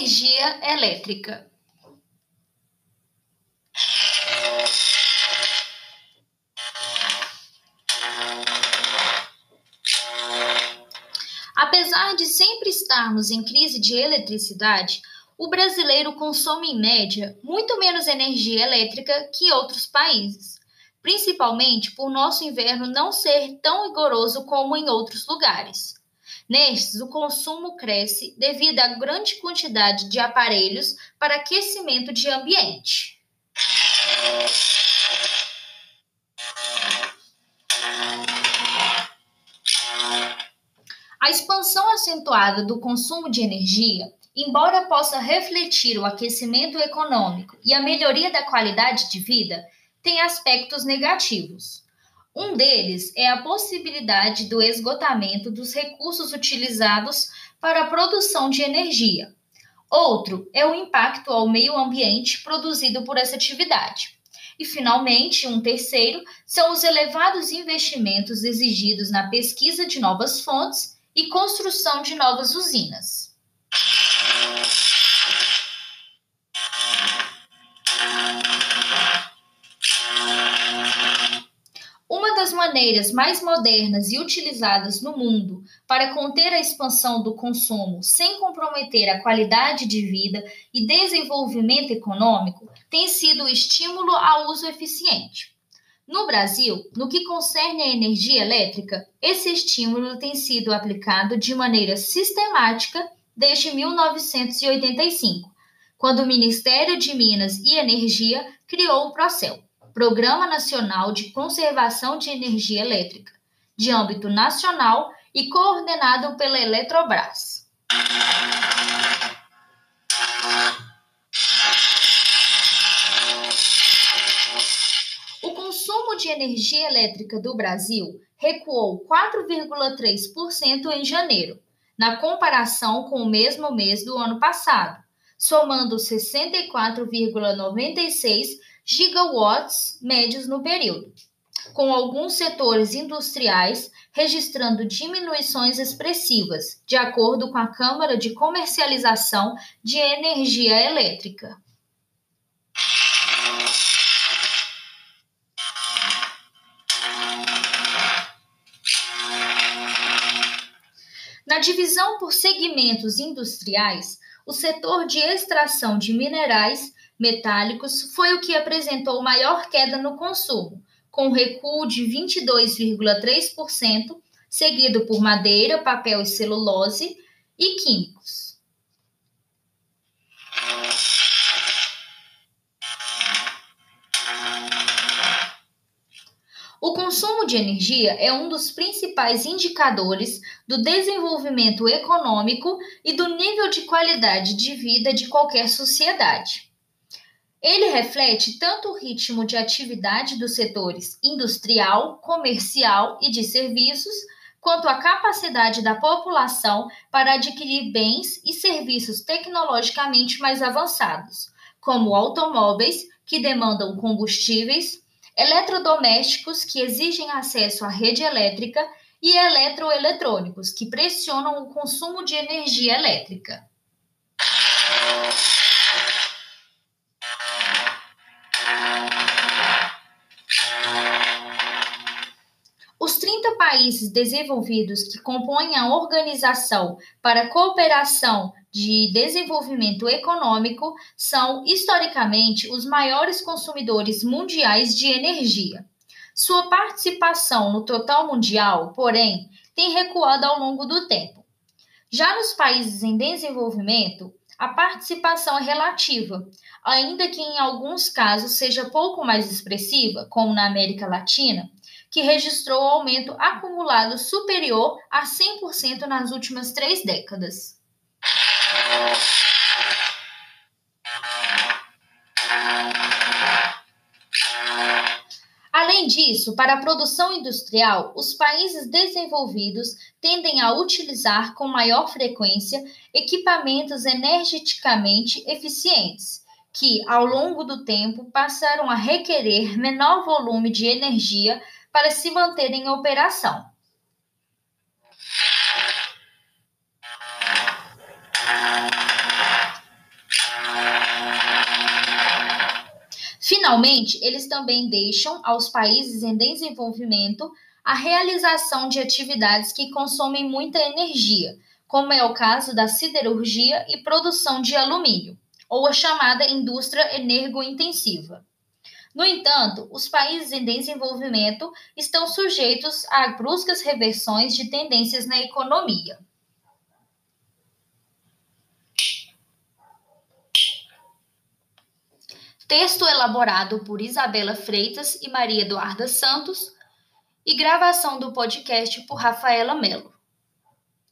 energia elétrica. Apesar de sempre estarmos em crise de eletricidade, o brasileiro consome, em média, muito menos energia elétrica que outros países, principalmente por nosso inverno não ser tão rigoroso como em outros lugares. Nestes, o consumo cresce devido à grande quantidade de aparelhos para aquecimento de ambiente. A expansão acentuada do consumo de energia, embora possa refletir o aquecimento econômico e a melhoria da qualidade de vida, tem aspectos negativos. Um deles é a possibilidade do esgotamento dos recursos utilizados para a produção de energia. Outro é o impacto ao meio ambiente produzido por essa atividade. E, finalmente, um terceiro são os elevados investimentos exigidos na pesquisa de novas fontes e construção de novas usinas. Das maneiras mais modernas e utilizadas no mundo para conter a expansão do consumo sem comprometer a qualidade de vida e desenvolvimento econômico tem sido o estímulo ao uso eficiente. No Brasil, no que concerne a energia elétrica, esse estímulo tem sido aplicado de maneira sistemática desde 1985, quando o Ministério de Minas e Energia criou o Procel. Programa Nacional de Conservação de Energia Elétrica, de âmbito nacional e coordenado pela Eletrobras. O consumo de energia elétrica do Brasil recuou 4,3% em janeiro, na comparação com o mesmo mês do ano passado, somando 64,96 gigawatts médios no período, com alguns setores industriais registrando diminuições expressivas, de acordo com a Câmara de Comercialização de Energia Elétrica. Na divisão por segmentos industriais, o setor de extração de minerais metálicos foi o que apresentou maior queda no consumo, com recuo de 22,3%, seguido por madeira, papel e celulose e químicos. O consumo de energia é um dos principais indicadores do desenvolvimento econômico e do nível de qualidade de vida de qualquer sociedade. Ele reflete tanto o ritmo de atividade dos setores industrial, comercial e de serviços, quanto a capacidade da população para adquirir bens e serviços tecnologicamente mais avançados, como automóveis, que demandam combustíveis, eletrodomésticos, que exigem acesso à rede elétrica, e eletroeletrônicos, que pressionam o consumo de energia elétrica. 30 países desenvolvidos que compõem a Organização para a Cooperação de Desenvolvimento Econômico são, historicamente, os maiores consumidores mundiais de energia. Sua participação no total mundial, porém, tem recuado ao longo do tempo. Já nos países em desenvolvimento, a participação é relativa, ainda que em alguns casos seja pouco mais expressiva, como na América Latina, que registrou aumento acumulado superior a 100% nas últimas três décadas. Além disso, para a produção industrial, os países desenvolvidos tendem a utilizar com maior frequência equipamentos energeticamente eficientes, que, ao longo do tempo, passaram a requerer menor volume de energia para se manter em operação. Finalmente, eles também deixam aos países em desenvolvimento a realização de atividades que consomem muita energia, como é o caso da siderurgia e produção de alumínio, ou a chamada indústria energointensiva. No entanto, os países em desenvolvimento estão sujeitos a bruscas reversões de tendências na economia. Texto elaborado por Isabela Freitas e Maria Eduarda Santos e gravação do podcast por Rafaela Mello.